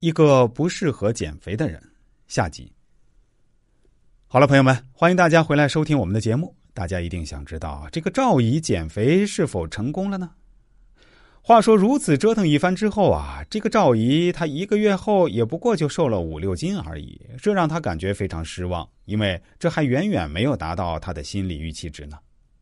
一个不适合减肥的人，下集。好了，朋友们，欢迎大家回来收听我们的节目。大家一定想知道，这个赵姨减肥是否成功了呢？话说，如此折腾一番之后啊，这个赵姨她一个月后也不过就瘦了五六斤而已，这让她感觉非常失望，因为这还远远没有达到她的心理预期值呢。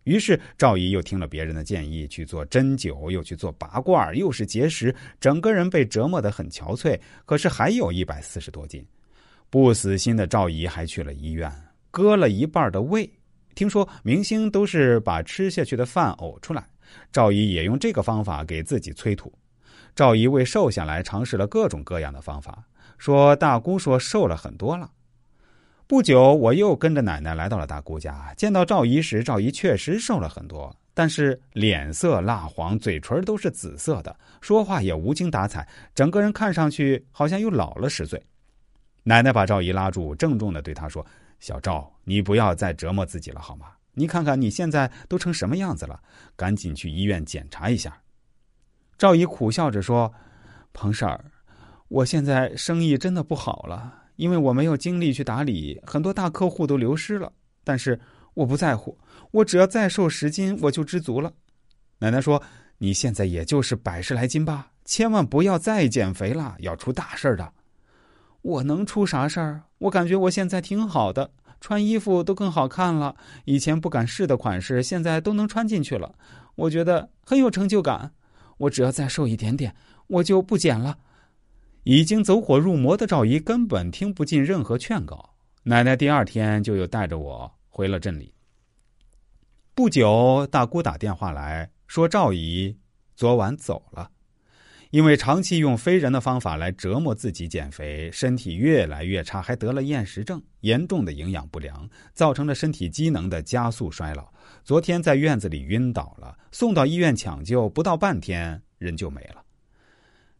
于是赵姨又听了别人的建议，去做针灸，又去做拔罐，又是节食，整个人被折磨得很憔悴。可是还有一百四十多斤，不死心的赵姨还去了医院，割了一半的胃。听说明星都是把吃下去的饭呕出来，赵姨也用这个方法给自己催吐。赵姨为瘦下来，尝试了各种各样的方法，说大姑说瘦了很多了。不久，我又跟着奶奶来到了大姑家。见到赵姨时，赵姨确实瘦了很多，但是脸色蜡黄，嘴唇都是紫色的，说话也无精打采，整个人看上去好像又老了十岁。奶奶把赵姨拉住，郑重的对她说：“小赵，你不要再折磨自己了，好吗？你看看你现在都成什么样子了，赶紧去医院检查一下。”赵姨苦笑着说：“彭婶儿，我现在生意真的不好了。”因为我没有精力去打理，很多大客户都流失了。但是我不在乎，我只要再瘦十斤，我就知足了。奶奶说：“你现在也就是百十来斤吧，千万不要再减肥了，要出大事儿的。”我能出啥事儿？我感觉我现在挺好的，穿衣服都更好看了。以前不敢试的款式，现在都能穿进去了。我觉得很有成就感。我只要再瘦一点点，我就不减了。已经走火入魔的赵姨根本听不进任何劝告，奶奶第二天就又带着我回了镇里。不久，大姑打电话来说赵姨昨晚走了，因为长期用非人的方法来折磨自己减肥，身体越来越差，还得了厌食症，严重的营养不良，造成了身体机能的加速衰老。昨天在院子里晕倒了，送到医院抢救，不到半天人就没了。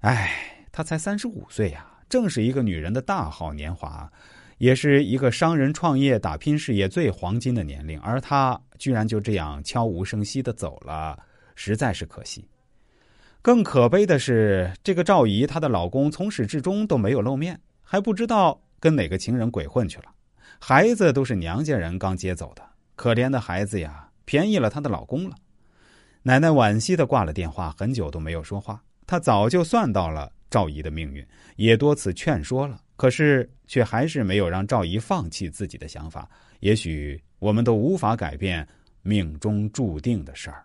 唉。她才三十五岁呀，正是一个女人的大好年华，也是一个商人创业打拼事业最黄金的年龄。而她居然就这样悄无声息的走了，实在是可惜。更可悲的是，这个赵姨她的老公从始至终都没有露面，还不知道跟哪个情人鬼混去了。孩子都是娘家人刚接走的，可怜的孩子呀，便宜了她的老公了。奶奶惋惜的挂了电话，很久都没有说话。她早就算到了。赵姨的命运也多次劝说了，可是却还是没有让赵姨放弃自己的想法。也许我们都无法改变命中注定的事儿。